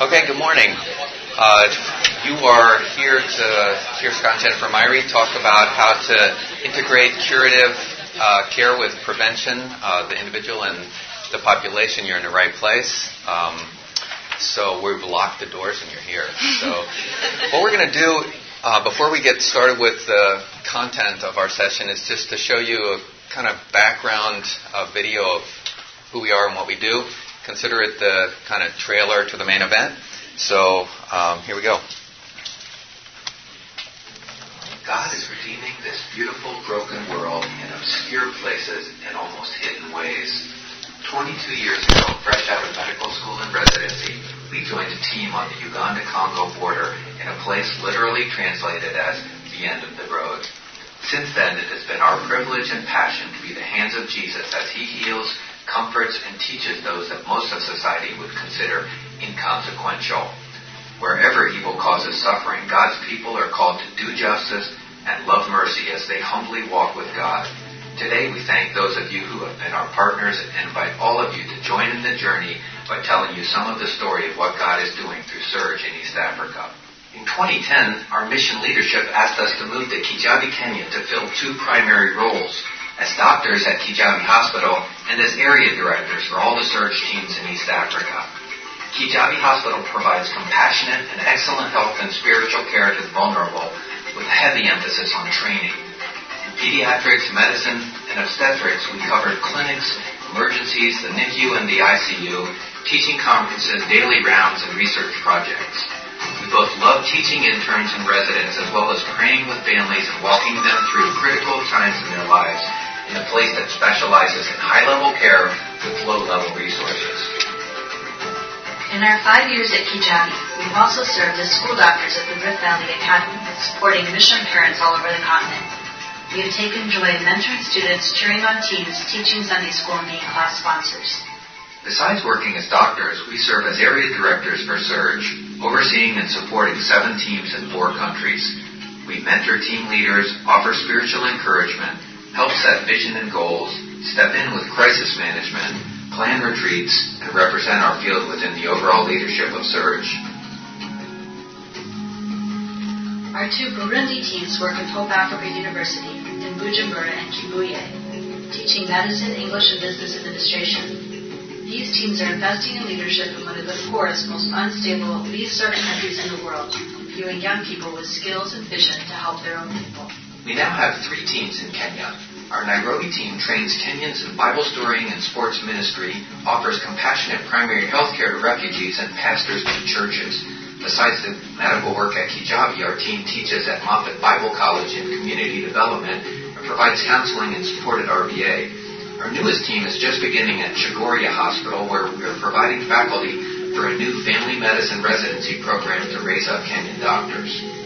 Okay, good morning. Uh, you are here to hear Scott and Jennifer Myhre talk about how to integrate curative uh, care with prevention, uh, the individual and the population. You're in the right place. Um, so we've locked the doors and you're here. So what we're going to do uh, before we get started with the content of our session is just to show you a kind of background uh, video of who we are and what we do consider it the kind of trailer to the main event. So um, here we go. God is redeeming this beautiful, broken world in obscure places and almost hidden ways. 22 years ago, fresh out of medical school and residency, we joined a team on the Uganda-Congo border in a place literally translated as the end of the road. Since then, it has been our privilege and passion to be the hands of Jesus as he heals, comforts, and teaches those that most of society would consider inconsequential. Wherever evil causes suffering, God's people are called to do justice and love mercy as they humbly walk with God. Today we thank those of you who have been our partners and invite all of you to join in the journey by telling you some of the story of what God is doing through Serge in East Africa. In 2010, our mission leadership asked us to move to Kijabe, Kenya to fill two primary roles as doctors at Kijabe Hospital and as area directors for all the Serge teams in East Africa. Kijabe Hospital provides compassionate and excellent health and spiritual care to the vulnerable with heavy emphasis on training. In pediatrics, medicine, and obstetrics, we covered clinics, emergencies, the NICU and the ICU, teaching conferences, daily rounds, and research projects. We both love teaching interns and residents as well as praying with families and walking them through critical times in their lives in a place that specializes in high-level care with low-level resources. In our five years at Kijabe, we've also served as school doctors at the Rift Valley Academy, supporting mission parents all over the continent. We have taken joy in mentoring students, cheering on teams, teaching Sunday school, and being class sponsors. Besides working as doctors, we serve as area directors for Serge, overseeing and supporting seven teams in four countries. We mentor team leaders, offer spiritual encouragement, help set vision and goals, step in with crisis management, plan retreats, and represent our field within the overall leadership of Serge. Our two Burundi teams work with Hope Africa University in Bujumbura and Kibuye, teaching medicine, English, and business administration. These teams are investing in leadership in one of the poorest, most unstable, least served countries in the world, viewing young people with skills and vision to help their own people. We now have three teams in Kenya. Our Nairobi team trains Kenyans in Bible storying and sports ministry, offers compassionate primary health care to refugees and pastors to churches. Besides the medical work at Kijabe, our team teaches at Moffat Bible College in community development and provides counseling and support at RVA. Our newest team is just beginning at Chogoria Hospital, where we are providing faculty for a new family medicine residency program to raise up Kenyan doctors.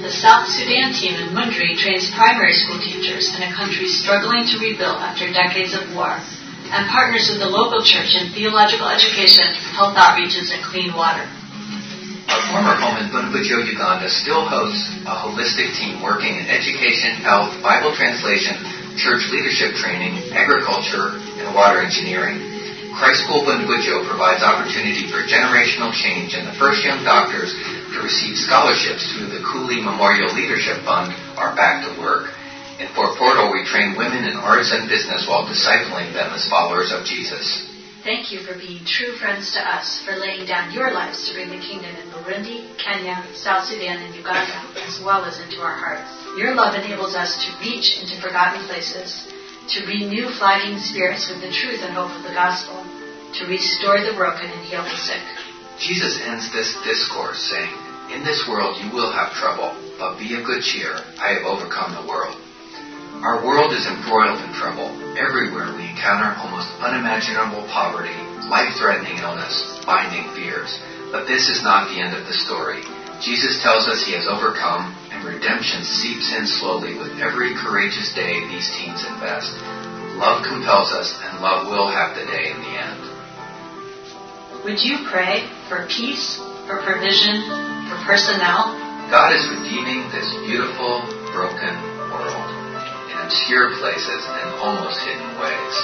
The South Sudan team in Mundri trains primary school teachers in a country struggling to rebuild after decades of war and partners with the local church in theological education, health outreaches, and clean water. Our former home in Bundibugyo, Uganda still hosts a holistic team working in education, health, Bible translation, church leadership training, agriculture, and water engineering. Christ School Bundibugyo provides opportunity for generational change and the first young doctors to receive scholarships through the Cooley Memorial Leadership Fund are back to work. In Fort Portal, we train women in arts and business while discipling them as followers of Jesus. Thank you for being true friends to us, for laying down your lives to bring the kingdom in Burundi, Kenya, South Sudan, and Uganda, as well as into our hearts. Your love enables us to reach into forgotten places, to renew flagging spirits with the truth and hope of the gospel, to restore the broken and heal the sick. Jesus ends this discourse saying, In this world you will have trouble, but be of good cheer. I have overcome the world. Our world is embroiled in trouble. Everywhere we encounter almost unimaginable poverty, life-threatening illness, binding fears. But this is not the end of the story. Jesus tells us he has overcome, and redemption seeps in slowly with every courageous day these teens invest. Love compels us, and love will have the day in the end. Would you pray for peace, for provision, for personnel? God is redeeming this beautiful, broken world in obscure places and almost hidden ways.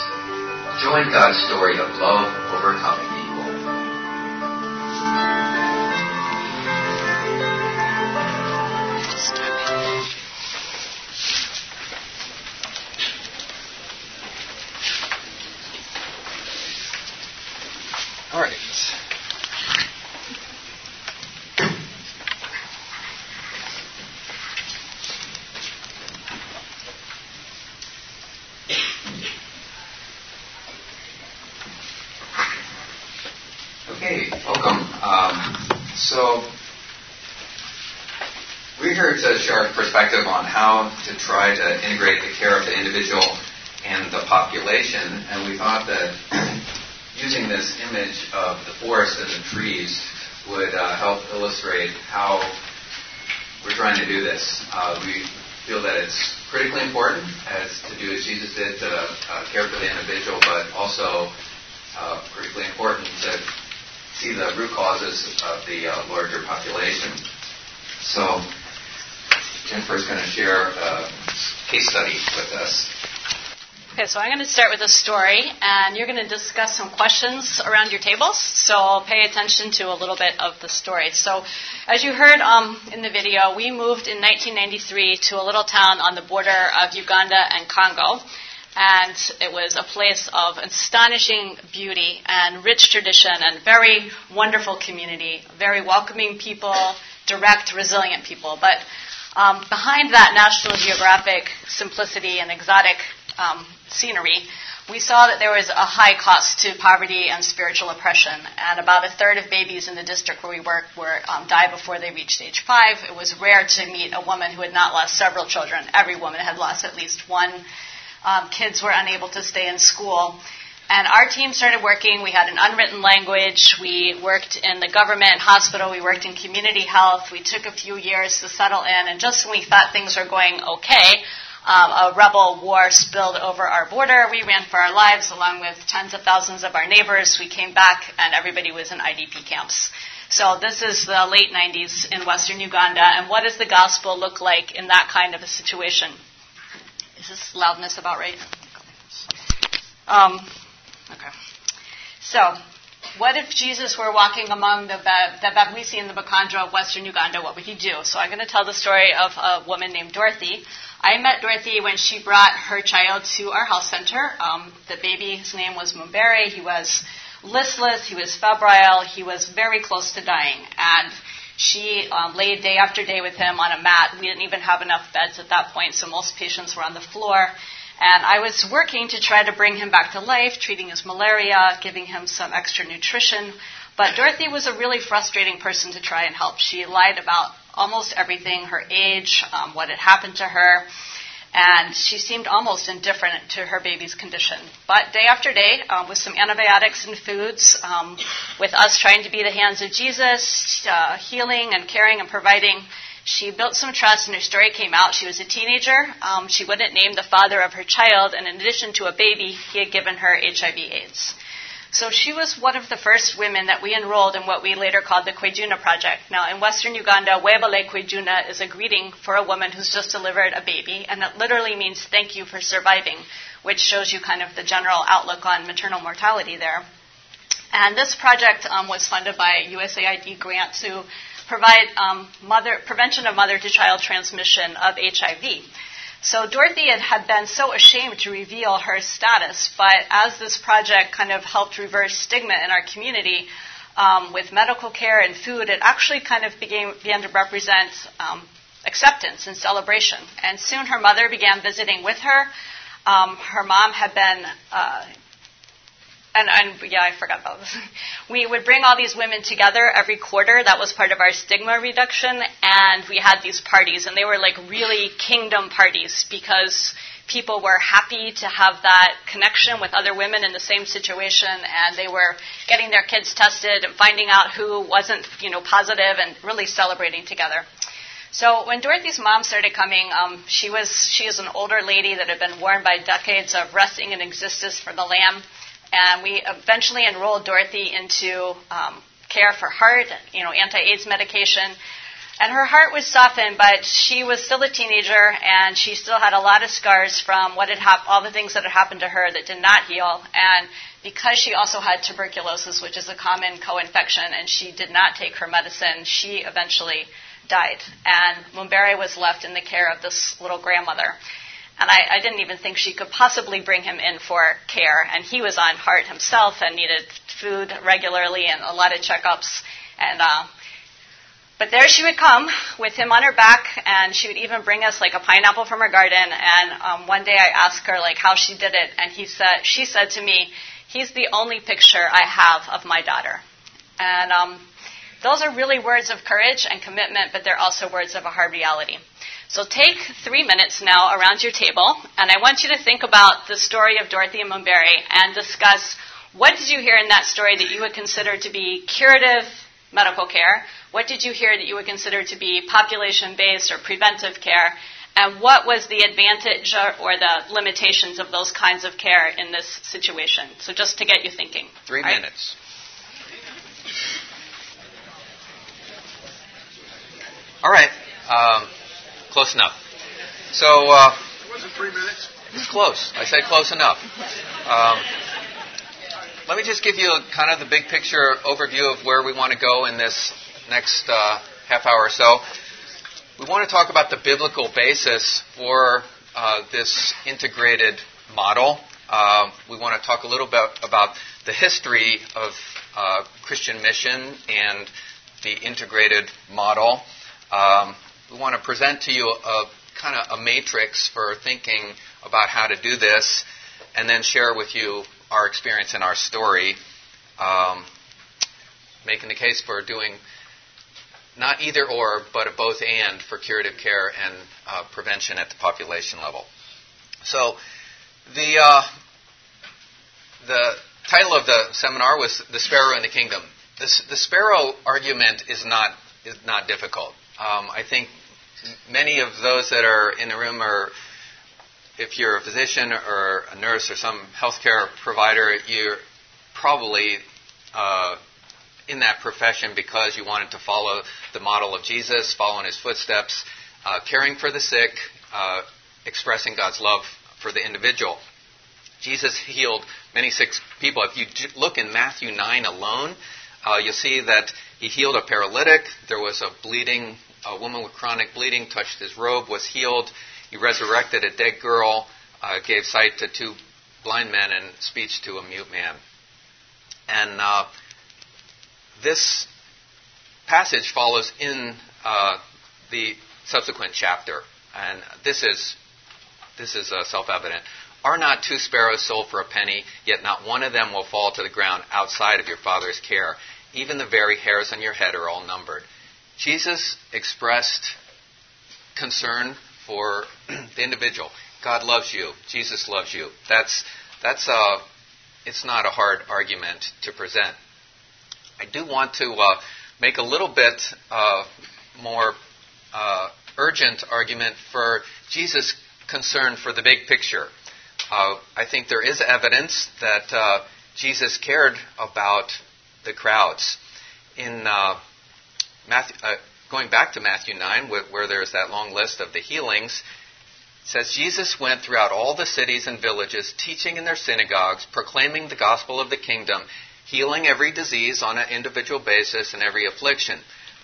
Join God's story of love overcoming how to try to integrate the care of the individual and the population, and we thought that using this image of the forest and the trees would uh, help illustrate how we're trying to do this. Uh, we feel that it's critically important as to do as Jesus did to uh, care for the individual, but also uh, critically important to see the root causes of the uh, larger population. So Jennifer is going to share a case study with us. Okay, so I'm going to start with a story, and you're going to discuss some questions around your tables. So pay attention to a little bit of the story. So, as you heard um, in the video, we moved in 1993 to a little town on the border of Uganda and Congo. And it was a place of astonishing beauty and rich tradition and very wonderful community, very welcoming people, direct, resilient people. But um, behind that National Geographic simplicity and exotic um, scenery, we saw that there was a high cost to poverty and spiritual oppression, and about a third of babies in the district where we work were um, die before they reached age five. It was rare to meet a woman who had not lost several children. Every woman had lost at least one. Um, kids were unable to stay in school. And our team started working. We had an unwritten language. We worked in the government hospital. We worked in community health. We took a few years to settle in. And just when we thought things were going okay, um, a rebel war spilled over our border. We ran for our lives along with tens of thousands of our neighbors. We came back and everybody was in IDP camps. So this is the late 90s in western Uganda. And what does the gospel look like in that kind of a situation? Is this loudness about right? Um, okay. So, what if Jesus were walking among the, the Babwisi and the Bakandra of western Uganda? What would he do? So I'm going to tell the story of a woman named Dorothy I met Dorothy when she brought her child to our health center. Um, the his name was Mumbere. He was listless. He was febrile. He was very close to dying. And she um, laid day after day with him on a mat. We didn't even have enough beds at that point, so most patients were on the floor. And I was working to try to bring him back to life, treating his malaria, giving him some extra nutrition. But Dorothy was a really frustrating person to try and help. She lied about almost everything her age, um, what had happened to her, and she seemed almost indifferent to her baby's condition. But day after day, um, with some antibiotics and foods, um, with us trying to be the hands of Jesus, uh, healing and caring and providing, she built some trust and her story came out. She was a teenager. Um, she wouldn't name the father of her child, and in addition to a baby, he had given her HIV AIDS. So she was one of the first women that we enrolled in what we later called the Kwejuna Project. Now, in western Uganda, Webale Kwejuna is a greeting for a woman who's just delivered a baby, and it literally means thank you for surviving, which shows you kind of the general outlook on maternal mortality there. And this project um, was funded by USAID grant to provide um, mother, prevention of mother to child transmission of HIV. So Dorothy had, had been so ashamed to reveal her status, but as this project kind of helped reverse stigma in our community um, with medical care and food, it actually kind of began, began to represent um, acceptance and celebration. And soon her mother began visiting with her. Um, her mom had been uh, and, and yeah, I forgot about this. We would bring all these women together every quarter. That was part of our stigma reduction, and we had these parties, and they were like really kingdom parties because people were happy to have that connection with other women in the same situation, and they were getting their kids tested and finding out who wasn't, you know, positive, and really celebrating together. So when Dorothy's mom started coming, um, she was she is an older lady that had been worn by decades of resting in existence for the lamb and we eventually enrolled Dorothy into um, care for HAART, you know, anti-AIDS medication. And her heart was softened, but she was still a teenager, and she still had a lot of scars from what had happened, all the things that had happened to her that did not heal. And because she also had tuberculosis, which is a common co-infection, and she did not take her medicine, she eventually died. And Mumbere was left in the care of this little grandmother. And I, I didn't even think she could possibly bring him in for care. And he was on HAART himself and needed food regularly and a lot of checkups. And uh, but there she would come with him on her back, and she would even bring us like a pineapple from her garden. And um, one day I asked her like how she did it, and he said she said to me, "He's the only picture I have of my daughter." And um, those are really words of courage and commitment, but they're also words of a hard reality. So take three minutes now around your table, and I want you to think about the story of Dorothea Mumbere and discuss what did you hear in that story that you would consider to be curative medical care? What did you hear that you would consider to be population based or preventive care? And what was the advantage or the limitations of those kinds of care in this situation? So just to get you thinking. Three right? minutes. All right. Um, close enough. So. Uh, it wasn't three minutes. It's close. I said close enough. Um, let me just give you a, kind of the big picture overview of where we want to go in this next uh, half hour or so we want to talk about the biblical basis for uh, this integrated model. Uh, we want to talk a little bit about the history of uh, Christian mission and the integrated model. Um, we want to present to you a kind of a matrix for thinking about how to do this, and then share with you our experience and our story, um, making the case for doing not either or, but a both and for curative care and uh, prevention at the population level. So the uh, the title of the seminar was "The Sparrow in the Kingdom." This, the sparrow argument is not is not difficult. Um, I think many of those that are in the room are, if you're a physician or a nurse or some healthcare provider, you're probably uh, in that profession because you wanted to follow the model of Jesus, follow in his footsteps, uh, caring for the sick, uh, expressing God's love for the individual. Jesus healed many sick people. If you look in Matthew 9 alone, uh, you'll see that he healed a paralytic. There was a bleeding, a woman with chronic bleeding touched his robe, was healed. He resurrected a dead girl, uh, gave sight to two blind men, and speech to a mute man. And uh, this passage follows in uh, the subsequent chapter, and this is this is uh, self-evident. Are not two sparrows sold for a penny? Yet not one of them will fall to the ground outside of your Father's care. Even the very hairs on your head are all numbered. Jesus expressed concern for the individual. God loves you. Jesus loves you. That's that's a uh, it's not a hard argument to present. I do want to uh, make a little bit uh, more uh, urgent argument for Jesus' concern for the big picture. Uh, I think there is evidence that uh, Jesus cared about the crowds. In uh, going back to Matthew 9, where, where there's that long list of the healings, says Jesus went throughout all the cities and villages, teaching in their synagogues, proclaiming the gospel of the kingdom, healing every disease on an individual basis and every affliction.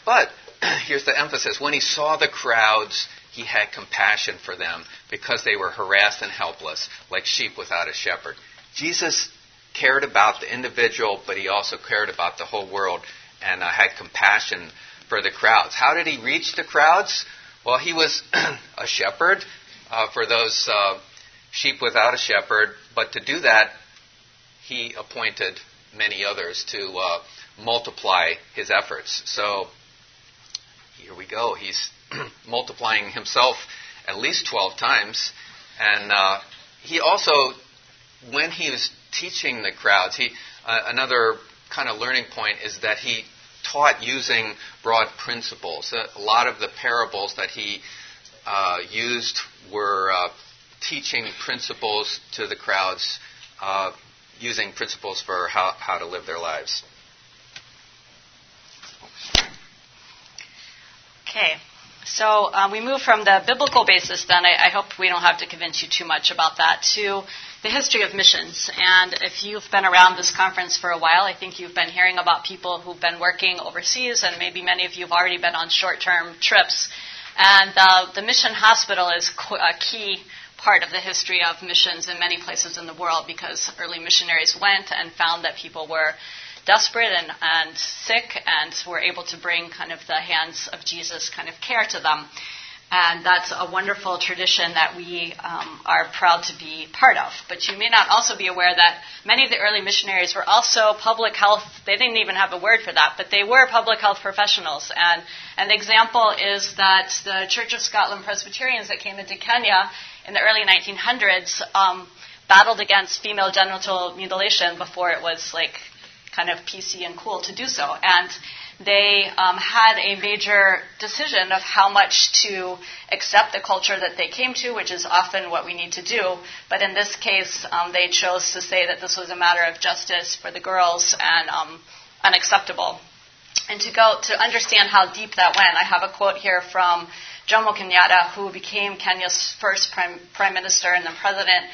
But here's the emphasis when he saw the crowds, he had compassion for them because they were harassed and helpless, like sheep without a shepherd. Jesus cared about the individual, but he also cared about the whole world and uh, had compassion for the crowds. How did he reach the crowds? Well, he was a shepherd uh, for those uh, sheep without a shepherd, but to do that, he appointed many others to uh, multiply his efforts. So here we go. He's multiplying himself at least 12 times. And uh, he also, when he was teaching the crowds, he, uh, another kind of learning point is that he taught using broad principles. A lot of the parables that he uh, used were uh, teaching principles to the crowds uh, using principles for how, how to live their lives. Okay, so um, we move from the biblical basis then, I, I, hope we don't have to convince you too much about that, to the history of missions. And if you've been around this conference for a while, I think you've been hearing about people who've been working overseas, and maybe many of you have already been on short term trips. And uh, the mission hospital is a key part of the history of missions in many places in the world because early missionaries went and found that people were desperate and, and sick and were able to bring kind of the hands of Jesus kind of care to them. And that's a wonderful tradition that we um, are proud to be part of. But you may not also be aware that many of the early missionaries were also public health, they didn't even have a word for that, but they were public health professionals. And an example is that the Church of Scotland Presbyterians that came into Kenya in the early 1900s um, battled against female genital mutilation before it was like kind of PC and cool to do so. And they um, had a major decision of how much to accept the culture that they came to, which is often what we need to do. But in this case, um, they chose to say that this was a matter of justice for the girls and um, unacceptable. And to go to understand how deep that went, I have a quote here from Jomo Kenyatta, who became Kenya's first prime, prime minister and then president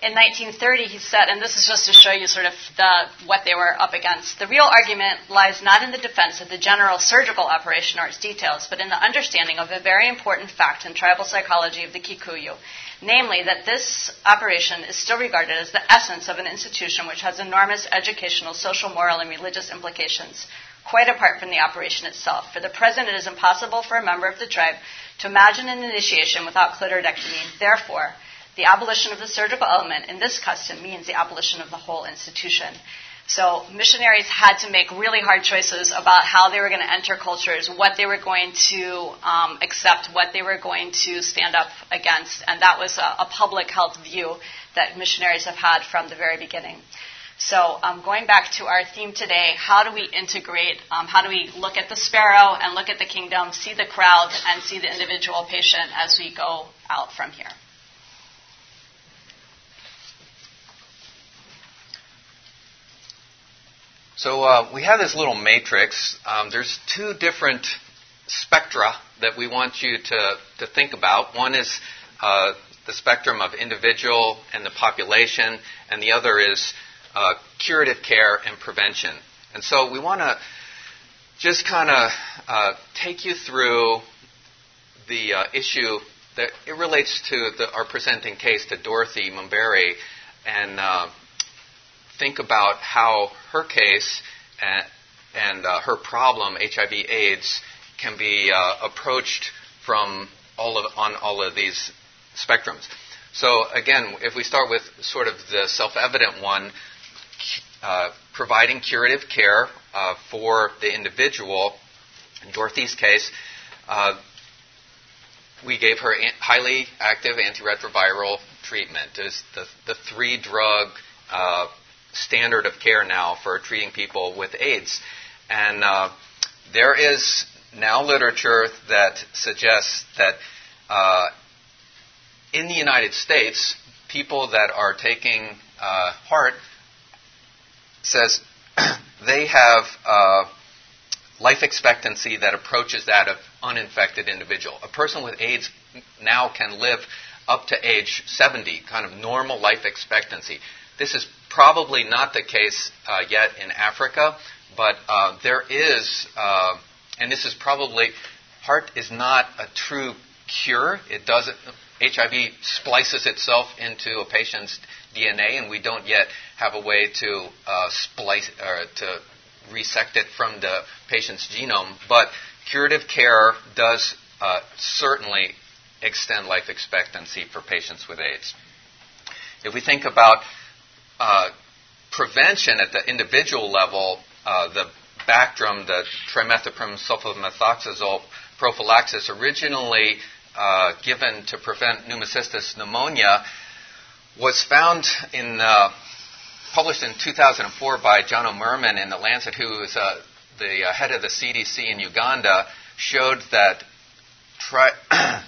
in 1930, he said, and this is just to show you sort of the, what they were up against. The real argument lies not in the defense of the general surgical operation or its details, but in the understanding of a very important fact in tribal psychology of the Kikuyu, namely that this operation is still regarded as the essence of an institution which has enormous educational, social, moral, and religious implications, quite apart from the operation itself. For the present, it is impossible for a member of the tribe to imagine an initiation without clitoridectomy. Therefore, the abolition of the surgical element in this custom means the abolition of the whole institution. So missionaries had to make really hard choices about how they were going to enter cultures, what they were going to um, accept, what they were going to stand up against, and that was a, a public health view that missionaries have had from the very beginning. So, um, going back to our theme today, how do we integrate? Um, how do we look at the sparrow and look at the kingdom, see the crowd, and see the individual patient as we go out from here? So uh, we have this little matrix. Um, there's two different spectra that we want you to, to think about. One is uh, the spectrum of individual and the population, and the other is uh, curative care and prevention. And so we want to just kind of uh, take you through the uh, issue that it relates to the, our presenting case to Dorothy Mumbere and uh, think about how her case and, and uh, her problem, HIV/AIDS, can be uh, approached from all of on all of these spectrums. So again, if we start with sort of the self-evident one, uh, providing curative care uh, for the individual. In Dorothy's case, uh, we gave her highly active antiretroviral treatment. It's the, the three drug uh, standard of care now for treating people with AIDS. And uh, there is now literature that suggests that uh, in the United States, people that are taking uh, HAART says they have uh, life expectancy that approaches that of uninfected individual. A person with AIDS now can live up to age 70, kind of normal life expectancy. This is probably not the case uh, yet in Africa, but uh, there is, uh, and this is probably, HAART is not a true cure. It doesn't, HIV splices itself into a patient's DNA, and we don't yet have a way to uh, splice or to resect it from the patient's genome. But curative care does uh, certainly extend life expectancy for patients with AIDS. If we think about uh, prevention at the individual level, uh, the Bactrim, the trimethoprim sulfamethoxazole prophylaxis, originally uh, given to prevent pneumocystis pneumonia, was found in uh, published in 2004 by Jonathan Mermin in the Lancet, who is uh, the head of the CDC in Uganda, showed that tri-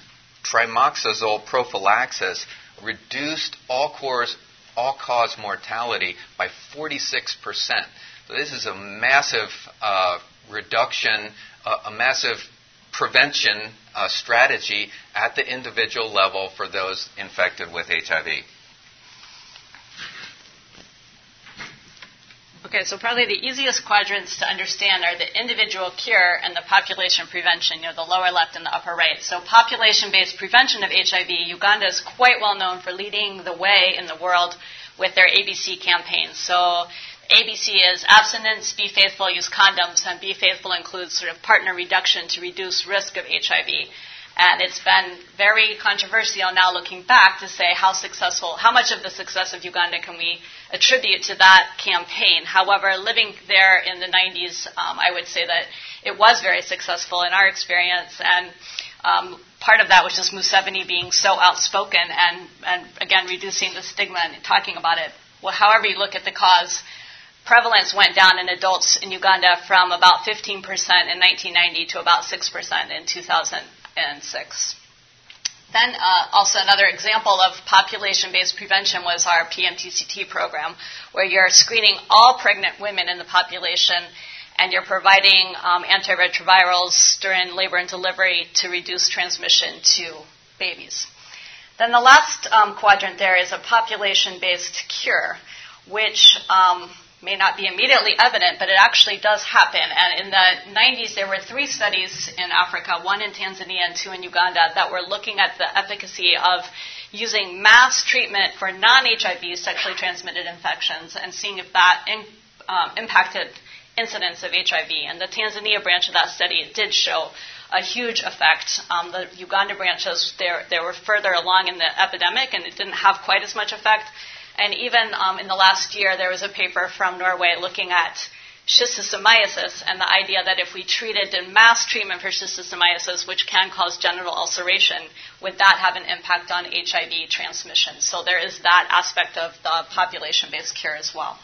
trimoxazole prophylaxis reduced all cause all cause mortality by 46%. So this is a massive uh, reduction, uh, a massive prevention uh, strategy at the individual level for those infected with HIV. Okay, so probably the easiest quadrants to understand are the individual cure and the population prevention, you know, the lower left and the upper right. So population based prevention of HIV, Uganda is quite well known for leading the way in the world with their ABC campaigns. So ABC is abstinence, be faithful, use condoms, and be faithful includes sort of partner reduction to reduce risk of HIV. And it's been very controversial now looking back to say how successful, how much of the success of Uganda can we attribute to that campaign. However, living there in the 90s, um, I would say that it was very successful in our experience. And um, part of that was just Museveni being so outspoken and, and again, reducing the stigma and talking about it. Well, however you look at the cause, prevalence went down in adults in Uganda from about 15% in 1990 to about 6% in 2006. Then, uh, also another example of population based prevention was our PMTCT program, where you're screening all pregnant women in the population and you're providing um, antiretrovirals during labor and delivery to reduce transmission to babies. Then the last um, quadrant there is a population based cure, which um, may not be immediately evident, but it actually does happen. And in the 90s, there were three studies in Africa, one in Tanzania and two in Uganda, that were looking at the efficacy of using mass treatment for non HIV sexually transmitted infections and seeing if that in, um, impacted incidence of HIV. And the Tanzania branch of that study did show a huge effect. Um, the Uganda branches, they were further along in the epidemic and it didn't have quite as much effect. And even um, in the last year, there was a paper from Norway looking at schistosomiasis and the idea that if we treated in mass treatment for schistosomiasis, which can cause genital ulceration, would that have an impact on HIV transmission? So there is that aspect of the population based care as well.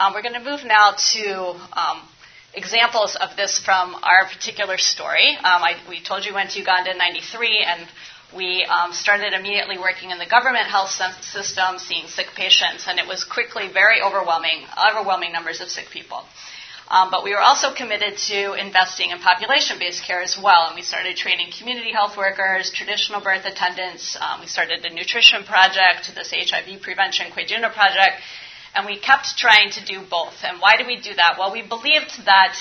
Um, we're going to move now to um, examples of this from our particular story. Um, I, we told you we went to Uganda in 93, and we um, started immediately working in the government health system, seeing sick patients, and it was quickly very overwhelming, overwhelming numbers of sick people. Um, but we were also committed to investing in population based care as well, and we started training community health workers, traditional birth attendants. Um, we started a nutrition project, this HIV prevention Kwejuna project, and we kept trying to do both. And why did we do that? Well, we believed that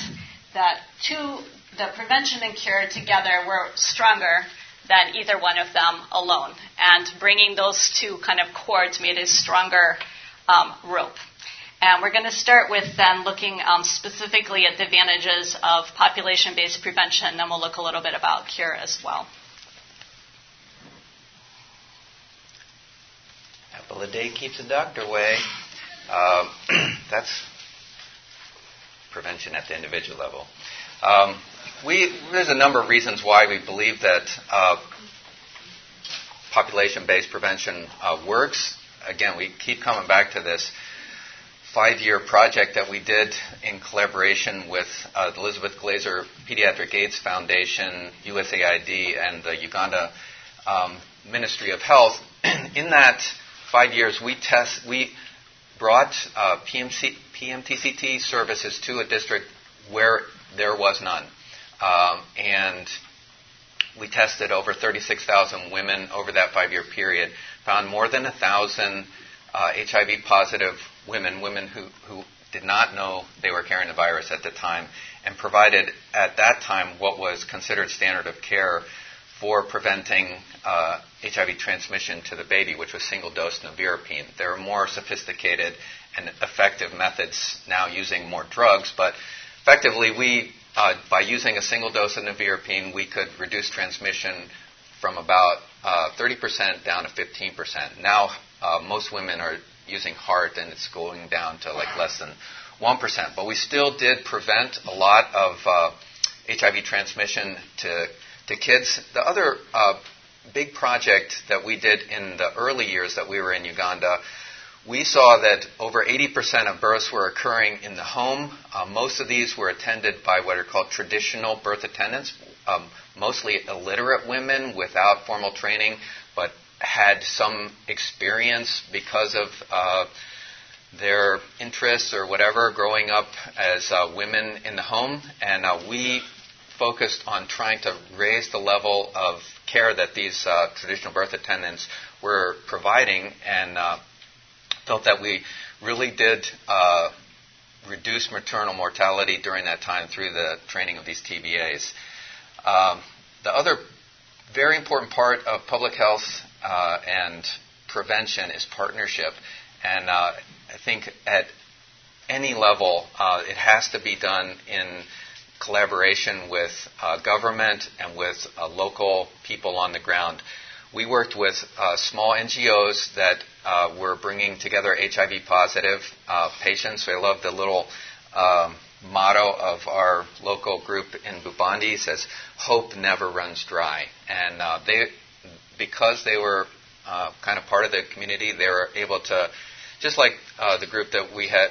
that two, the prevention and cure together were stronger than either one of them alone. And bringing those two kind of cords made a stronger um, rope. And we're going to start with then looking um, specifically at the advantages of population based prevention, and then we'll look a little bit about cure as well. Apple a day keeps the doctor away. Um, that's prevention at the individual level. Um, we, there's a number of reasons why we believe that uh, population-based prevention uh, works. Again, we keep coming back to this five-year project that we did in collaboration with uh, the Elizabeth Glaser Pediatric AIDS Foundation, USAID, and the Uganda um, Ministry of Health. in that five years, we test we brought uh, PMC, PMTCT services to a district where there was none. Um, and we tested over 36,000 women over that five year period, found more than 1,000 uh, HIV positive women, women who, who did not know they were carrying the virus at the time, and provided at that time what was considered standard of care for preventing uh, HIV transmission to the baby, which was single dose nevirapine. There are more sophisticated and effective methods now using more drugs, but effectively we uh, by using a single dose of nevirapine, we could reduce transmission from about uh, 30% down to 15%. Now, uh, most women are using HAART, and it's going down to like less than 1%. But we still did prevent a lot of HIV uh, transmission to, to kids. The other uh, big project that we did in the early years that we were in Uganda we saw that over 80% of births were occurring in the home. Uh, most of these were attended by what are called traditional birth attendants, um, mostly illiterate women without formal training, but had some experience because of uh, their interests or whatever growing up as uh, women in the home. And uh, we focused on trying to raise the level of care that these uh, traditional birth attendants were providing and uh, felt that we really did uh, reduce maternal mortality during that time through the training of these TBAs. Um, the other very important part of public health uh, and prevention is partnership. And uh, I think at any level, uh, it has to be done in collaboration with uh, government and with uh, local people on the ground. We worked with uh, small NGOs that uh, were bringing together HIV positive uh, patients. I love the little um, motto of our local group in Bubandi says, "Hope never runs dry." And uh, they, because they were kind of part of the community, they were able to, just like the group that we had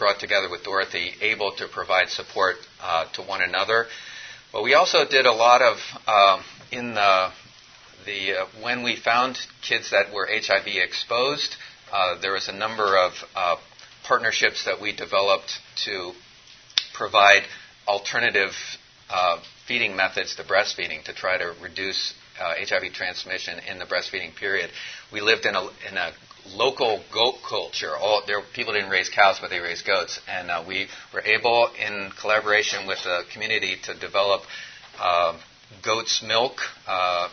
brought together with Dorothy, able to provide support uh, to one another. But we also did a lot of uh, in the the uh, when we found kids that were HIV exposed, uh, there was a number of uh, partnerships that we developed to provide alternative uh, feeding methods to breastfeeding to try to reduce HIV transmission in the breastfeeding period. We lived in a in a local goat culture. All there, people didn't raise cows, but they raised goats, and uh, we were able, in collaboration with the community, to develop uh, goat's milk uh,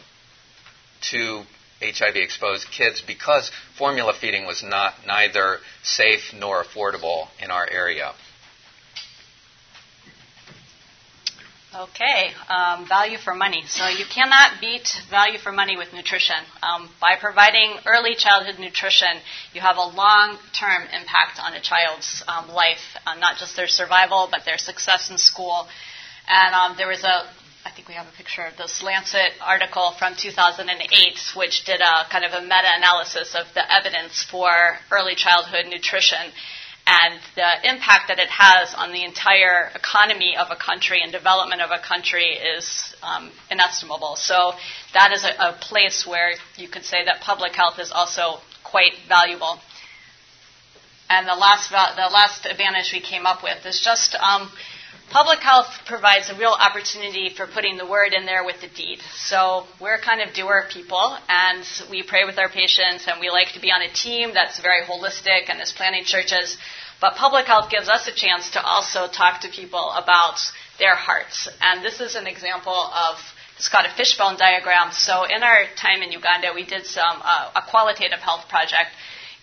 to HIV-exposed kids because formula feeding was not neither safe nor affordable in our area. Okay, um, value for money. So you cannot beat value for money with nutrition. Um, by providing early childhood nutrition, you have a long-term impact on a child's um, life, uh, not just their survival, but their success in school. And um, there was a, I think we have a picture of this Lancet article from 2008, which did a kind of a meta-analysis of the evidence for early childhood nutrition and the impact that it has on the entire economy of a country and development of a country is um, inestimable. So that is a, a, place where you could say that public health is also quite valuable. And the last the last advantage we came up with is just um, public health provides a real opportunity for putting the word in there with the deed. So we're kind of doer people, and we pray with our patients, and we like to be on a team that's very holistic and is planning churches. But public health gives us a chance to also talk to people about their hearts. And this is an example of it's called a fishbone diagram. So in our time in Uganda, we did some uh, a qualitative health project,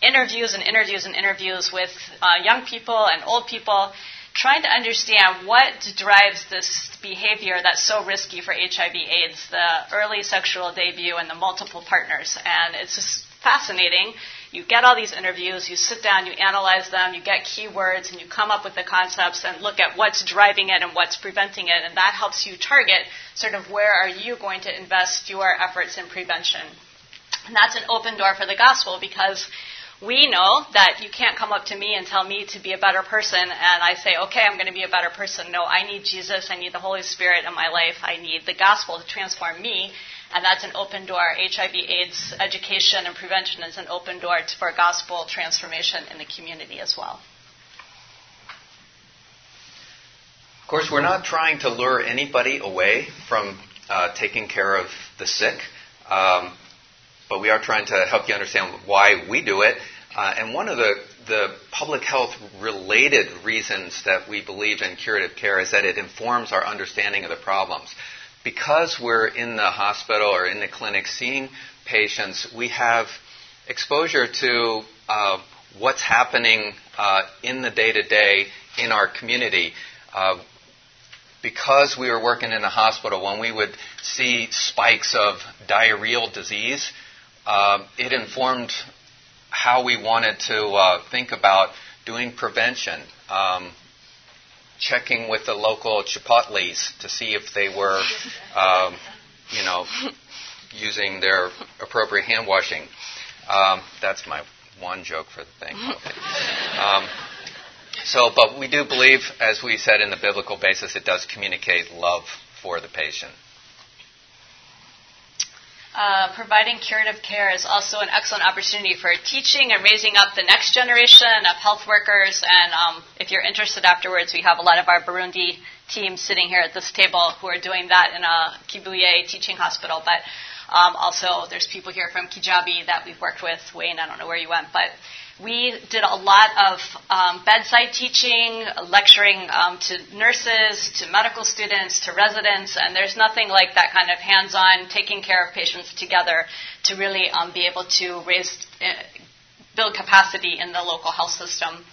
interviews and interviews and interviews with uh, young people and old people, trying to understand what drives this behavior that's so risky for HIV/AIDS, the early sexual debut and the multiple partners. And it's just fascinating you get all these interviews, you sit down, you analyze them, you get keywords, and you come up with the concepts and look at what's driving it and what's preventing it, and that helps you target sort of where are you going to invest your efforts in prevention. And that's an open door for the gospel because we know that you can't come up to me and tell me to be a better person and I say, okay, I'm going to be a better person. No, I need Jesus. I need the Holy Spirit in my life. I need the gospel to transform me and that's an open door. HIV AIDS education and prevention is an open door for gospel transformation in the community as well. Of course, we're not trying to lure anybody away from uh, taking care of the sick, um, but we are trying to help you understand why we do it. Uh, and one of the, the public health related reasons that we believe in curative care is that it informs our understanding of the problems because we're in the hospital or in the clinic seeing patients, we have exposure to uh, what's happening uh, in the day to day in our community. Uh, because we were working in the hospital, when we would see spikes of diarrheal disease, uh, it informed how we wanted to uh, think about doing prevention. Um, checking with the local chipotles to see if they were, um, you know, using their appropriate hand washing. Um, that's my one joke for the thing. Okay. Um, so, but we do believe, as we said in the biblical basis, it does communicate love for the patient. Uh, providing curative care is also an excellent opportunity for teaching and raising up the next generation of health workers. And um, if you're interested afterwards, we have a lot of our Burundi team sitting here at this table who are doing that in a Kibuye teaching hospital. But um, also, there's people here from Kijabe that we've worked with. Wayne, I don't know where you went, but we did a lot of um, bedside teaching, lecturing um, to nurses, to medical students, to residents, and there's nothing like that kind of hands on taking care of patients together to really um, be able to raise, uh, build capacity in the local health system.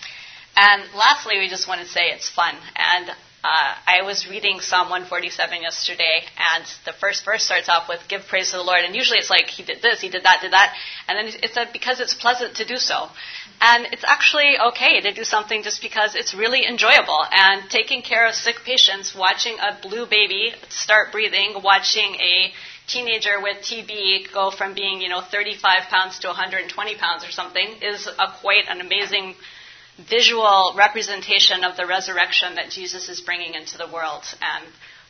And lastly, we just want to say it's fun. And uh, I was reading Psalm 147 yesterday, and the first verse starts off with "Give praise to the Lord," and usually it's like He did this, He did that, did that, and then it said because it's pleasant to do so, and it's actually okay to do something just because it's really enjoyable. And taking care of sick patients, watching a blue baby start breathing, watching a teenager with TB go from being, you know, 35 pounds to 120 pounds or something is a quite an amazing visual representation of the resurrection that Jesus is bringing into the world. And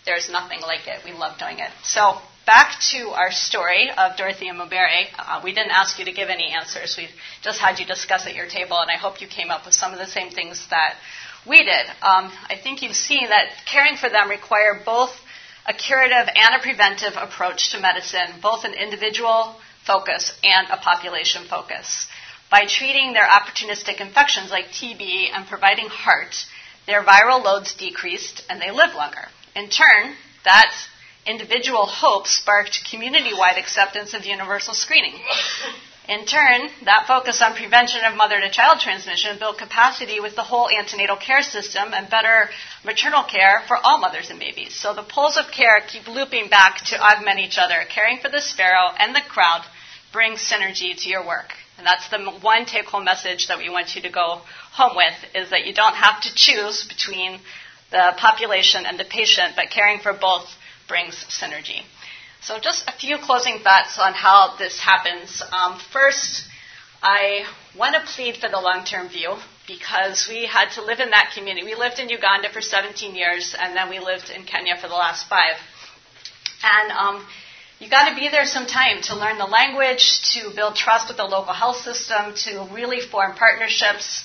there's nothing like it. We love doing it. So back to our story of Dorothea Mubere. Uh, we didn't ask you to give any answers. We just had you discuss at your table, and I hope you came up with some of the same things that we did. Um, I think you've seen that caring for them require both a curative and a preventive approach to medicine, both an individual focus and a population focus. By treating their opportunistic infections like TB and providing HAART, their viral loads decreased and they live longer. In turn, that individual hope sparked community wide acceptance of universal screening. In turn, that focus on prevention of mother to child transmission built capacity with the whole antenatal care system and better maternal care for all mothers and babies. So the poles of care keep looping back to augment each other. Caring for the sparrow and the crowd brings synergy to your work. And that's the one take home message that we want you to go home with is that you don't have to choose between the population and the patient, but caring for both brings synergy. So, just a few closing thoughts on how this happens. Um, first, I want to plead for the long term view because we had to live in that community. We lived in Uganda for 17 years, and then we lived in Kenya for the last five. And um, you got to be there some time to learn the language, to build trust with the local health system, to really form partnerships.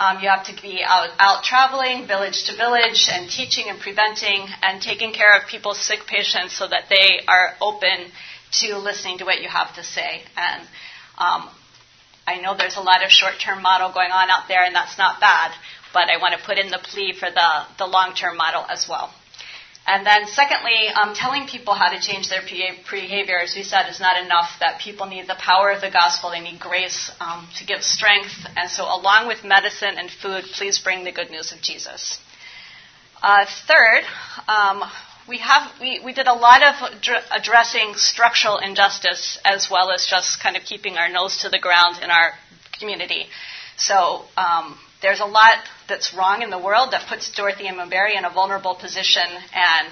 Um, you have to be out, out traveling, village to village, and teaching and preventing and taking care of people's sick patients so that they are open to listening to what you have to say. And um, I know there's a lot of short-term model going on out there, and that's not bad. But I want to put in the plea for the, the long-term model as well. And then, secondly, um, telling people how to change their behavior, as we said, is not enough. That people need the power of the gospel, they need grace um, to give strength. And so, along with medicine and food, please bring the good news of Jesus. Uh, third, um, we have we, we did a lot of dr- addressing structural injustice as well as just kind of keeping our nose to the ground in our community. So um, there's a lot that's wrong in the world that puts Dorothea Mubere in a vulnerable position and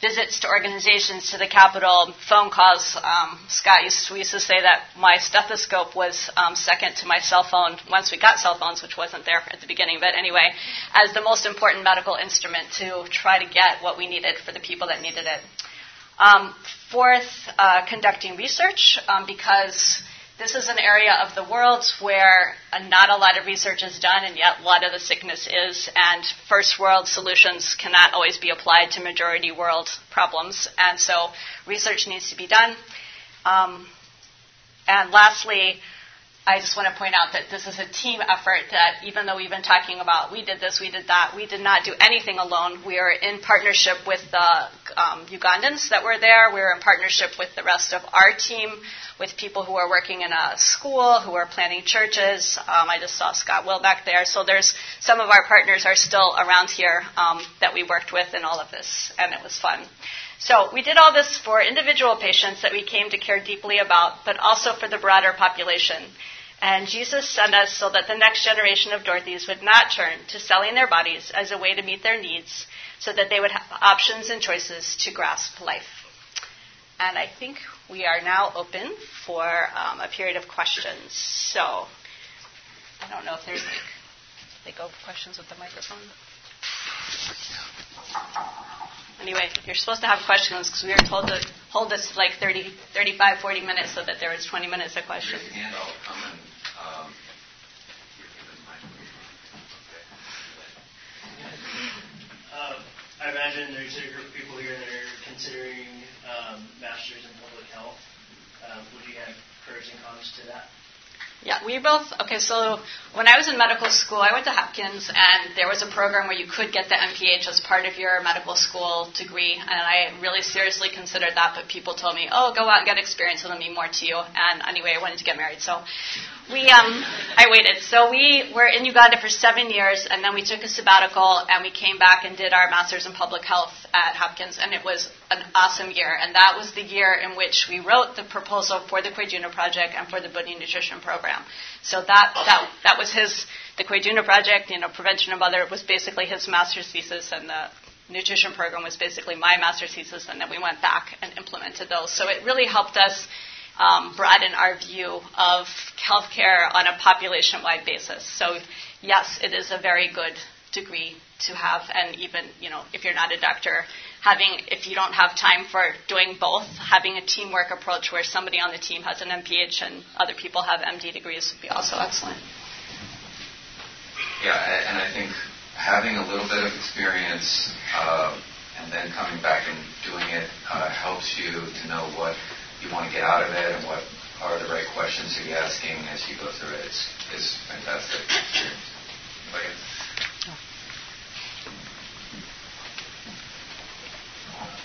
visits to organizations to the Capitol, phone calls. Um, Scott used to, used to say that my stethoscope was um, second to my cell phone once we got cell phones, which wasn't there at the beginning. But anyway, as the most important medical instrument to try to get what we needed for the people that needed it. Um, fourth, uh, conducting research um, because this is an area of the world where uh, not a lot of research is done, and yet a lot of the sickness is. And first world solutions cannot always be applied to majority world problems. And so research needs to be done. Um, and lastly, I just want to point out that this is a team effort that even though we've been talking about we did this, we did that, we did not do anything alone. We are in partnership with the um, Ugandans that were there. We are in partnership with the rest of our team with people who are working in a school, who are planning churches. Um, I just saw Scott Will back there. So there's some of our partners are still around here um, that we worked with in all of this, and it was fun. So we did all this for individual patients that we came to care deeply about, but also for the broader population. And Jesus sent us so that the next generation of Dorothys would not turn to selling their bodies as a way to meet their needs, so that they would have options and choices to grasp life. And I think we are now open for um, a period of questions. So I don't know if there's like, they go questions with the microphone. Anyway, you're supposed to have questions because we were told to hold this like 30, 35, 40 minutes so that there was 20 minutes of questions. Um, I imagine there's a group of people here that are considering um, masters in public health. Uh, would you have encouraging comments to that? Yeah, we both. Okay, so when I was in medical school, I went to Hopkins, and there was a program where you could get the MPH as part of your medical school degree, and I really seriously considered that. But people told me, "Oh, go out and get experience; it'll mean more to you." And anyway, I wanted to get married, so we um, I waited. So we were in Uganda for seven years, and then we took a sabbatical, and we came back and did our master's in public health at Hopkins, and it was an awesome year. And that was the year in which we wrote the proposal for the Kwejuna project and for the Budding Nutrition Program. So that that that was his the Kwejuna project, you know, prevention of mother was basically his master's thesis, and the nutrition program was basically my master's thesis, and then we went back and implemented those. So it really helped us um, broaden our view of healthcare on a population-wide basis. So yes, it is a very good degree to have, and even you know if you're not a doctor, having if you don't have time for doing both, having a teamwork approach where somebody on the team has an MPH and other people have MD degrees would be also excellent. Yeah, and I think having a little bit of experience uh, and then coming back and doing it uh, helps you to know what you want to get out of it and what are the right questions to be asking as you go through it. It's, it's fantastic experience.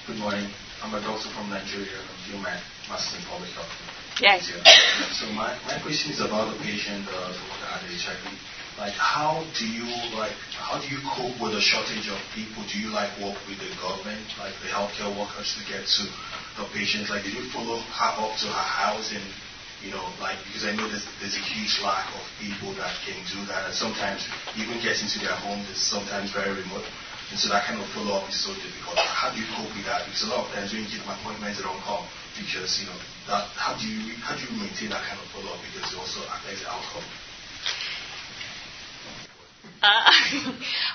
Good morning. I'm a doctor from Nigeria, from UMass, Master in Public Health. Yes. So my, my question is about the patient, uh, the that had HIV like how do you like how do you cope with a shortage of people? Do you like work with the government, like the healthcare workers to get to the patients? Like did you follow her up to her house and you know, like because I know there's there's a huge lack of people that can do that and sometimes even getting to their homes is sometimes very remote. And so that kind of follow up is so difficult. How do you cope with that? Because a lot of times when you get appointments, they don't come because you know that. How do you how do you maintain that kind of follow up because it also affects the outcome? Uh,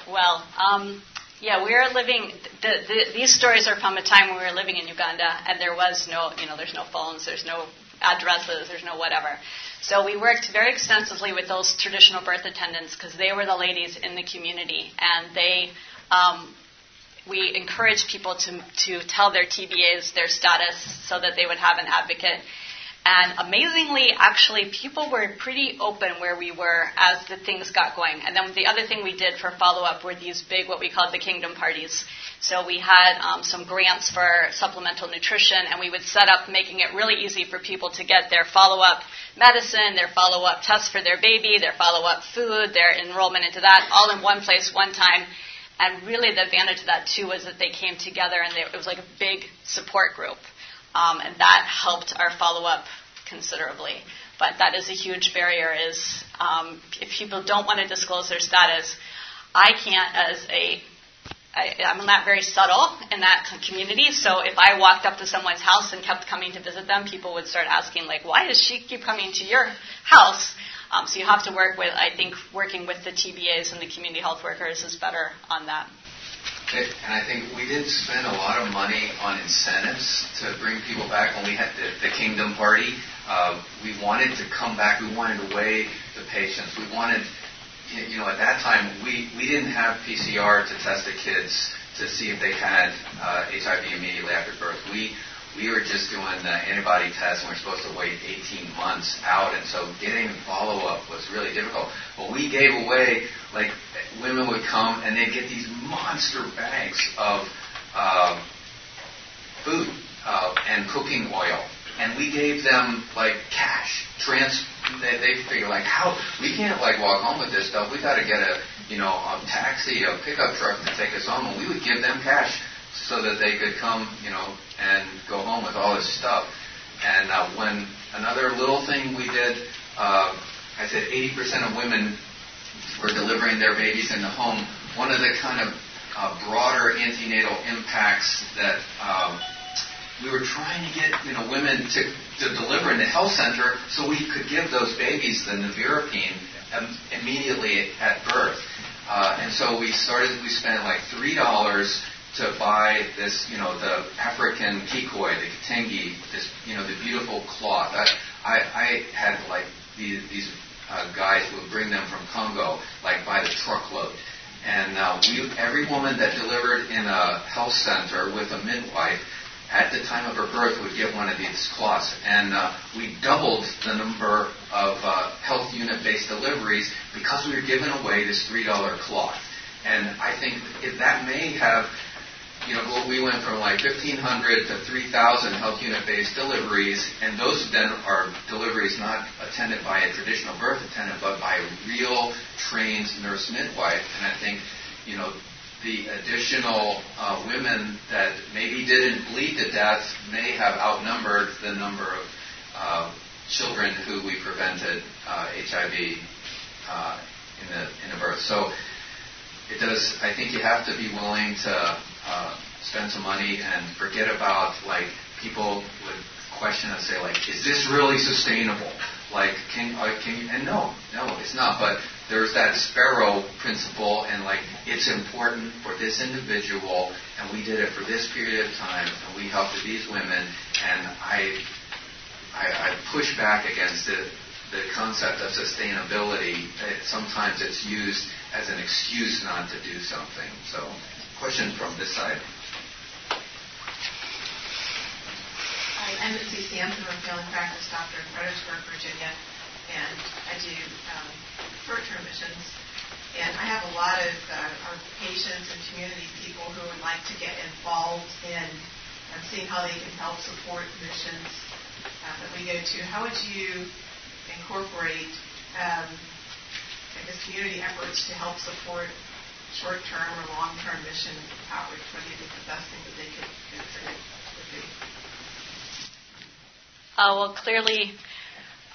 well, um, yeah, we are living. The, the, these stories are from a time when we were living in Uganda, and there was no, you know, there's no phones, there's no addresses, there's no whatever. So we worked very extensively with those traditional birth attendants because they were the ladies in the community, and they. Um, we encouraged people to, to tell their TBAs their status so that they would have an advocate. And amazingly, actually, people were pretty open where we were as the things got going. And then the other thing we did for follow up were these big, what we called the kingdom parties. So we had um, some grants for supplemental nutrition, and we would set up making it really easy for people to get their follow up medicine, their follow up tests for their baby, their follow up food, their enrollment into that, all in one place, one time. And really, the advantage of that too was that they came together and they, it was like a big support group. Um, and that helped our follow up considerably. But that is a huge barrier. Is um, if people don't want to disclose their status, I can't as a I, I'm not very subtle in that community. So if I walked up to someone's house and kept coming to visit them, people would start asking like, "Why does she keep coming to your house?" Um, so you have to work with, I think, working with the TBAs and the community health workers is better on that. And I think we did spend a lot of money on incentives to bring people back when we had the, the Kingdom Party. Uh, we wanted to come back. We wanted to weigh the patients. We wanted, you know, at that time we, we didn't have PCR to test the kids to see if they had uh, HIV immediately after birth. We we were just doing the antibody test and we are supposed to wait 18 months out and so getting follow up was really difficult. But we gave away like women would come and they'd get these monster bags of uh, food uh, and cooking oil. And we gave them like cash. Trans they, they figure like how we can't like walk home with this stuff. We got to get a you know a taxi a pickup truck to take us home and we would give them cash so that they could come, you know, and go home with all this stuff. And uh, when another little thing we did, uh, I said 80% of women were delivering their babies in the home. One of the kind of uh, broader antenatal impacts that um, we were trying to get, you know, women to, to deliver in the health center so we could give those babies the nevirapine immediately at birth. Uh, and so we started, we spent like $3 to buy this, you know, the African kikoi, the kitenge, this, you know, the beautiful cloth. I, I, I had like these, these uh, guys would bring them from Congo, like by the truckload. And uh, we, every woman that delivered in a health center with a midwife at the time of her birth would get one of these cloths. And uh, we doubled the number of uh, health unit based deliveries because we were giving away this $3 cloth. And I think that may have, you know, we went from like 1,500 to 3,000 health unit based deliveries, and those then are deliveries not attended by a traditional birth attendant, but by a real trained nurse midwife. And I think, you know, the additional uh, women that maybe didn't bleed to death may have outnumbered the number of uh, children who we prevented uh, HIV uh, in the in the birth. So it does. I think you have to be willing to uh, spend some money and forget about like people would question and say like, is this really sustainable? Like, can, uh, can you, and no, no, it's not. But there's that sparrow principle, and like, it's important for this individual, and we did it for this period of time, and we helped these women, and I, I, I push back against the, the concept of sustainability. It, sometimes it's used as an excuse not to do something. So, question from this side. Hi, I'm Missy Sampson. Family practice doctor in Fredericksburg, Virginia, and I do um, short-term missions. And I have a lot of uh, our patients and community people who would like to get involved in um, seeing how they can help support missions uh, that we go to. How would you incorporate, um, I guess, community efforts to help support short-term or long-term mission outreach? What do the best thing that they could consider would be? Uh, well, clearly,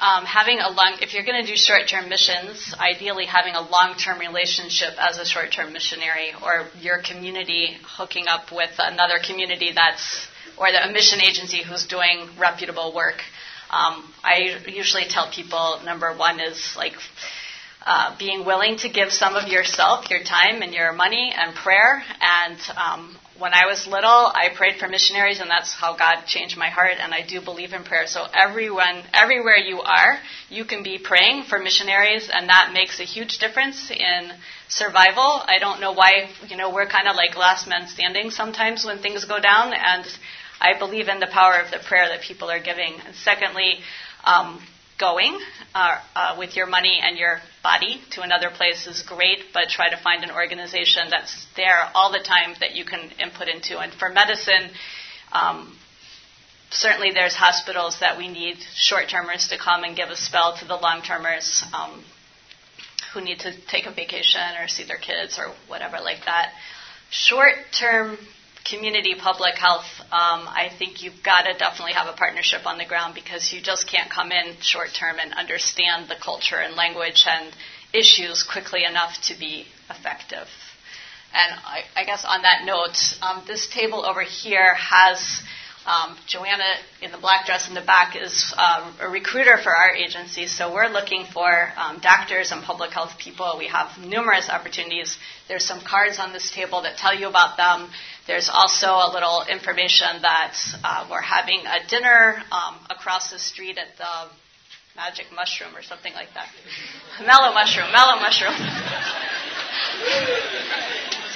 um, having a long, if you're going to do short-term missions, ideally having a long-term relationship as a short-term missionary, or your community hooking up with another community that's, or the, a mission agency who's doing reputable work. Um, I usually tell people number one is like uh, being willing to give some of yourself, your time, and your money and prayer, and um, when I was little, I prayed for missionaries, and that's how God changed my heart. And I do believe in prayer. So everyone, everywhere you are, you can be praying for missionaries, and that makes a huge difference in survival. I don't know why, you know, we're kind of like last man standing sometimes when things go down, and I believe in the power of the prayer that people are giving. And secondly, um, going uh, uh, with your money and your body to another place is great, but try to find an organization that's there all the time that you can input into. And for medicine, um, certainly there's hospitals that we need short termers to come and give a spell to the long termers um, who need to take a vacation or see their kids or whatever like that. Short term community public health, um, I think you've got to definitely have a partnership on the ground because you just can't come in short term and understand the culture and language and issues quickly enough to be effective. And I, I guess on that note, um, this table over here has um, Joanna in the black dress in the back is uh, a recruiter for our agency, so we're looking for um, doctors and public health people. We have numerous opportunities. There's some cards on this table that tell you about them. There's also a little information that uh, we're having a dinner um, across the street at the Magic Mushroom or something like that. Mellow Mushroom, Mellow Mushroom.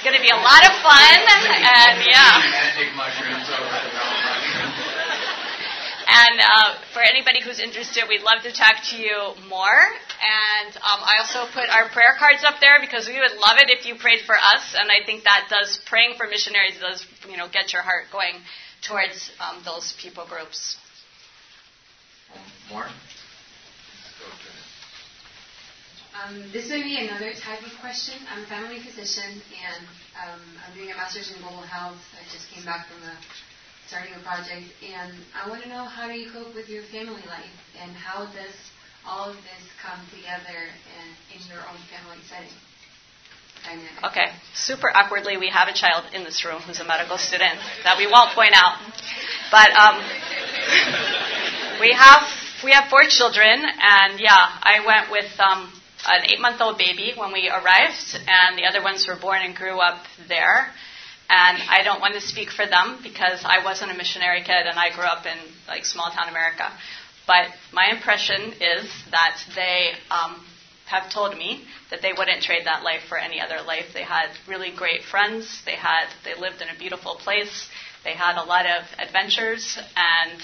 it's going to be a lot of fun, and yeah. Magic mushrooms over the and uh, for anybody who's interested, we'd love to talk to you more. And um, I also put our prayer cards up there because we would love it if you prayed for us. And I think that does praying for missionaries does you know get your heart going towards um, those people groups. More. Um, this may be another type of question. I'm a family physician and um, I'm doing a master's in global health. I just came back from a starting a project, and I want to know how do you cope with your family life, and how does all of this come together in, in your own family setting? Okay, super awkwardly, we have a child in this room who's a medical student that we won't point out, but um, we have we have four children, and yeah, I went with um, an eight-month-old baby when we arrived, and the other ones were born and grew up there. And I don't want to speak for them because I wasn't a missionary kid and I grew up in like small town America. But my impression is that they um, have told me that they wouldn't trade that life for any other life. They had really great friends. They had they lived in a beautiful place. They had a lot of adventures, and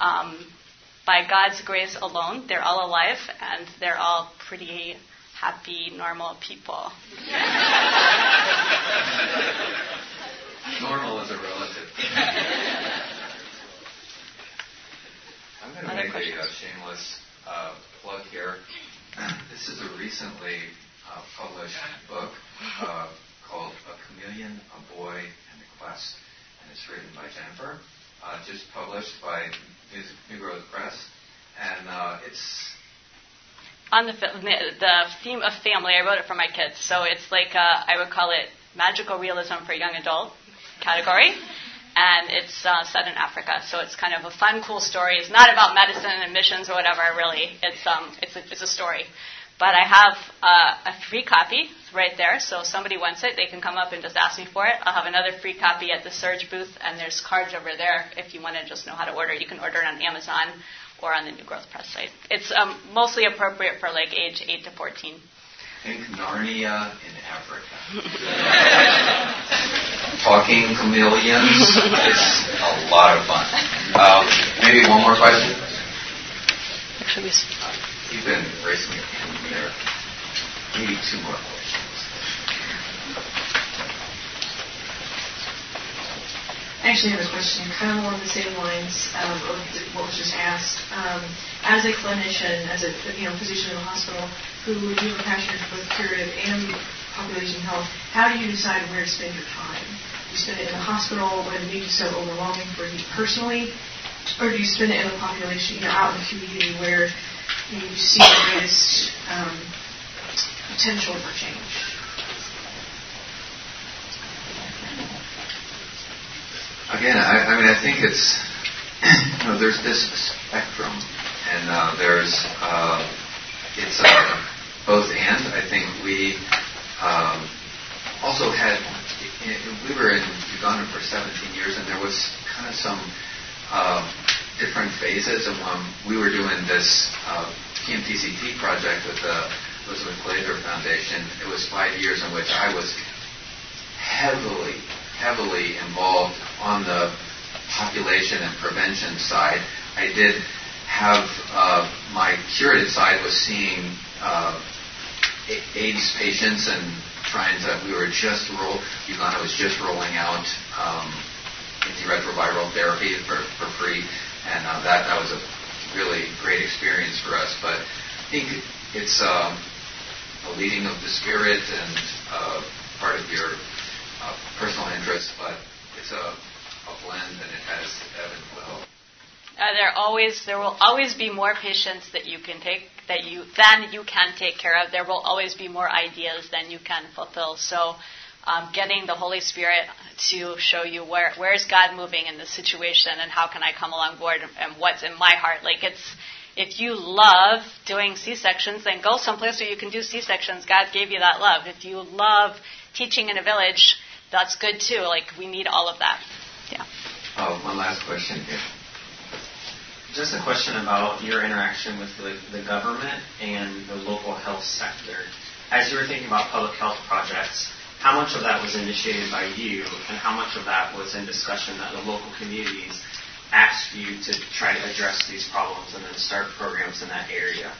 um, by God's grace alone, they're all alive and they're all pretty happy, normal people. normal is a relative. I'm going to make a uh, shameless uh, plug here. This is a recently uh, published book uh, called A Chameleon, a Boy, and a Quest, and it's written by Jennifer, uh, just published by New Growth Press, and uh, it's on the the theme of family. I wrote it for my kids, so it's like uh, I would call it magical realism for young adult category. And it's uh, set in Africa, so it's kind of a fun, cool story. It's not about medicine and missions or whatever. Really, it's um, it's a, it's a story. But I have uh, a free copy right there, so if somebody wants it, they can come up and just ask me for it. I'll have another free copy at the Serge booth, and there's cards over there if you want to just know how to order. You can order it on Amazon or on the New Growth Press site. It's um, mostly appropriate for like age 8 to 14. Think Narnia in Africa. Talking chameleons. it's a lot of fun. Um, maybe one more question? Actually, You've been racing your hand there. Maybe two more questions. I actually have a question kind of along the same lines of what was just asked. Um, as a clinician, as a you know physician in a hospital who you are passionate both curative and population health, how do you decide where to spend your time? You spend it in the hospital when the need is so overwhelming for you personally, or do you spend it in the population, you know, out in the community where you, you see the greatest um, potential for change? Again, I, I mean, I think it's you know there's this spectrum, and uh, there's uh, it's uh, both and. I think we um, also had we were in Uganda for 17 years, and there was kind of some uh, different phases. And when we were doing this uh, PMTCT project with the Elizabeth Glaser Foundation, it was five years in which I was heavily heavily involved on the population and prevention side. I did have uh, my curative side was seeing uh, AIDS patients and trying to. We were just roll. Uganda was just rolling out um, antiretroviral therapy for, for free, and uh, that that was a really great experience for us. But I think it's um, a leading of the spirit and uh, part of your uh, personal interest, but it's a, a blend and it has ebb and flow. Uh, there always there will always be more patients that you can take that you than you can take care of. There will always be more ideas than you can fulfill. So, um, getting the Holy Spirit to show you where where's God moving in the situation and how can I come along board and what's in my heart. Like it's if you love doing C sections, then go someplace where you can do C sections. God gave you that love. If you love teaching in a village, that's good too. Like we need all of that. Yeah. Oh, one last question here. Just a question about your interaction with the, the government and the local health sector. As you were thinking about public health projects, how much of that was initiated by you, and how much of that was in discussion that the local communities asked you to try to address these problems and then start programs in that area?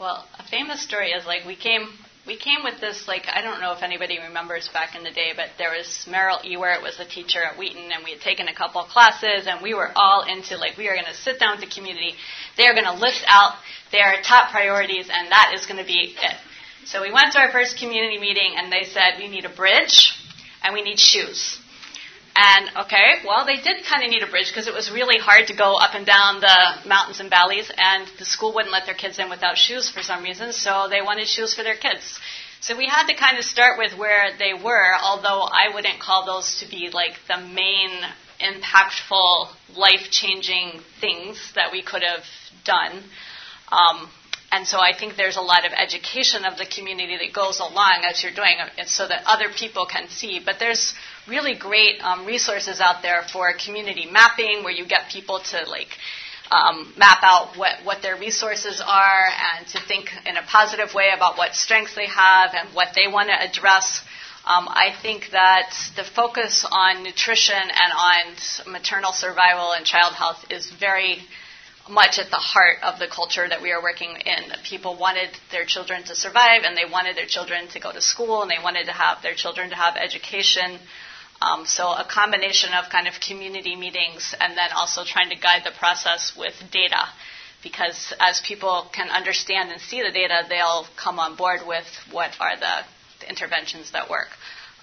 Well, a famous story is like we came we came with this like I don't know if anybody remembers back in the day, but there was Merrill Ewert was a teacher at Wheaton, and we had taken a couple of classes, and we were all into like we are going to sit down with the community. They are going to list out their top priorities, and that is going to be it. So we went to our first community meeting, and they said we need a bridge and we need shoes. And okay, well, they did kind of need a bridge because it was really hard to go up and down the mountains and valleys, and the school wouldn't let their kids in without shoes for some reason, so they wanted shoes for their kids. So we had to kind of start with where they were, although I wouldn't call those to be like the main impactful, life changing things that we could have done. Um, and so I think there's a lot of education of the community that goes along as you're doing it so that other people can see. But there's really great um, resources out there for community mapping where you get people to like um, map out what, what their resources are and to think in a positive way about what strengths they have and what they want to address. Um, I think that the focus on nutrition and on maternal survival and child health is very much at the heart of the culture that we are working in. People wanted their children to survive, and they wanted their children to go to school, and they wanted to have their children to have education. Um, so a combination of kind of community meetings and then also trying to guide the process with data. Because as people can understand and see the data, they'll come on board with what are the, the interventions that work.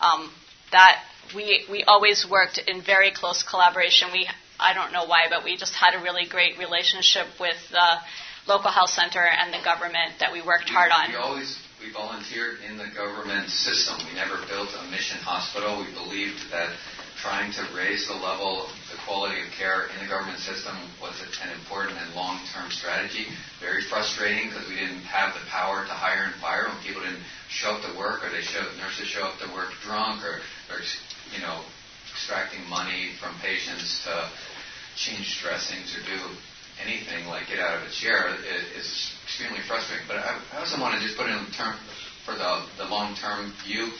Um, that we we always worked in very close collaboration. We I don't know why, but we just had a really great relationship with the local health center and the government that we worked hard on. We always we volunteered in the government system. We never built a mission hospital. We believed that trying to raise the level, of the quality of care in the government system was an important and long-term strategy. Very frustrating because we didn't have the power to hire and fire when people didn't show up to work or they show nurses show up to work drunk or, or you know extracting money from patients to change dressings or do anything like get out of a chair is extremely frustrating. But I, I also want to just put in term for the, the long-term view.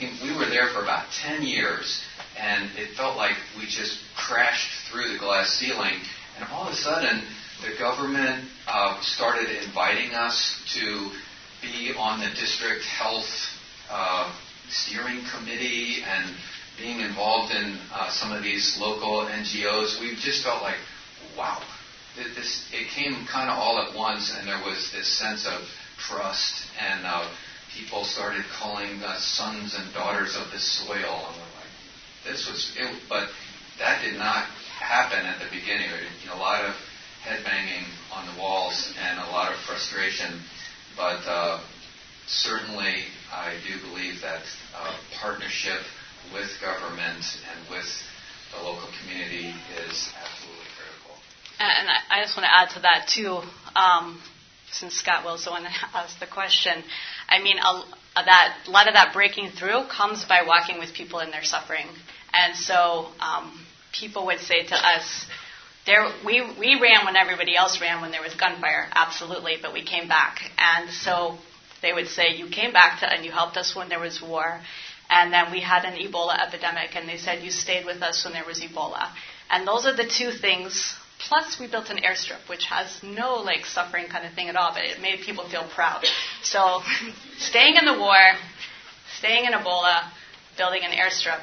We were there for about 10 years, and it felt like we just crashed through the glass ceiling. And all of a sudden, the government uh, started inviting us to be on the district health uh, steering committee and being involved in uh, some of these local NGOs. We just felt like, wow, this, it came kind of all at once, and there was this sense of trust, and uh, people started calling us sons and daughters of the soil. And we're like, this was, it, but that did not happen at the beginning. A lot of headbanging on the walls and a lot of frustration, but uh, certainly I do believe that uh, partnership with government and with the local community is absolutely critical. and I just want to add to that too, um, since Scott was the one that asked the question. I mean, a, that a lot of that breaking through comes by walking with people in their suffering, and so um, people would say to us, there, we, we ran when everybody else ran when there was gunfire, absolutely, but we came back. And so they would say, You came back to, and you helped us when there was war. And then we had an Ebola epidemic, and they said, You stayed with us when there was Ebola. And those are the two things Plus, we built an airstrip, which has no like suffering kind of thing at all, but it made people feel proud. So, staying in the war, staying in Ebola, building an airstrip,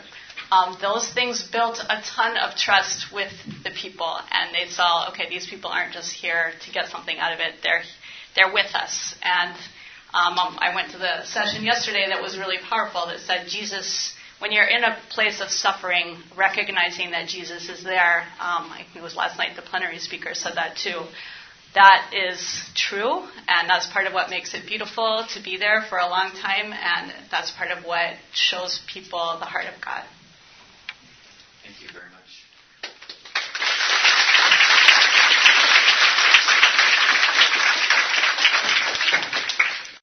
um, those things built a ton of trust with the people, and they saw, okay, these people aren't just here to get something out of it; they're they're with us. And um I went to the session yesterday that was really powerful that said Jesus when you're in a place of suffering, recognizing that Jesus is there, um, I think it was last night the plenary speaker said that too. That is true, and that's part of what makes it beautiful to be there for a long time, and that's part of what shows people the heart of God.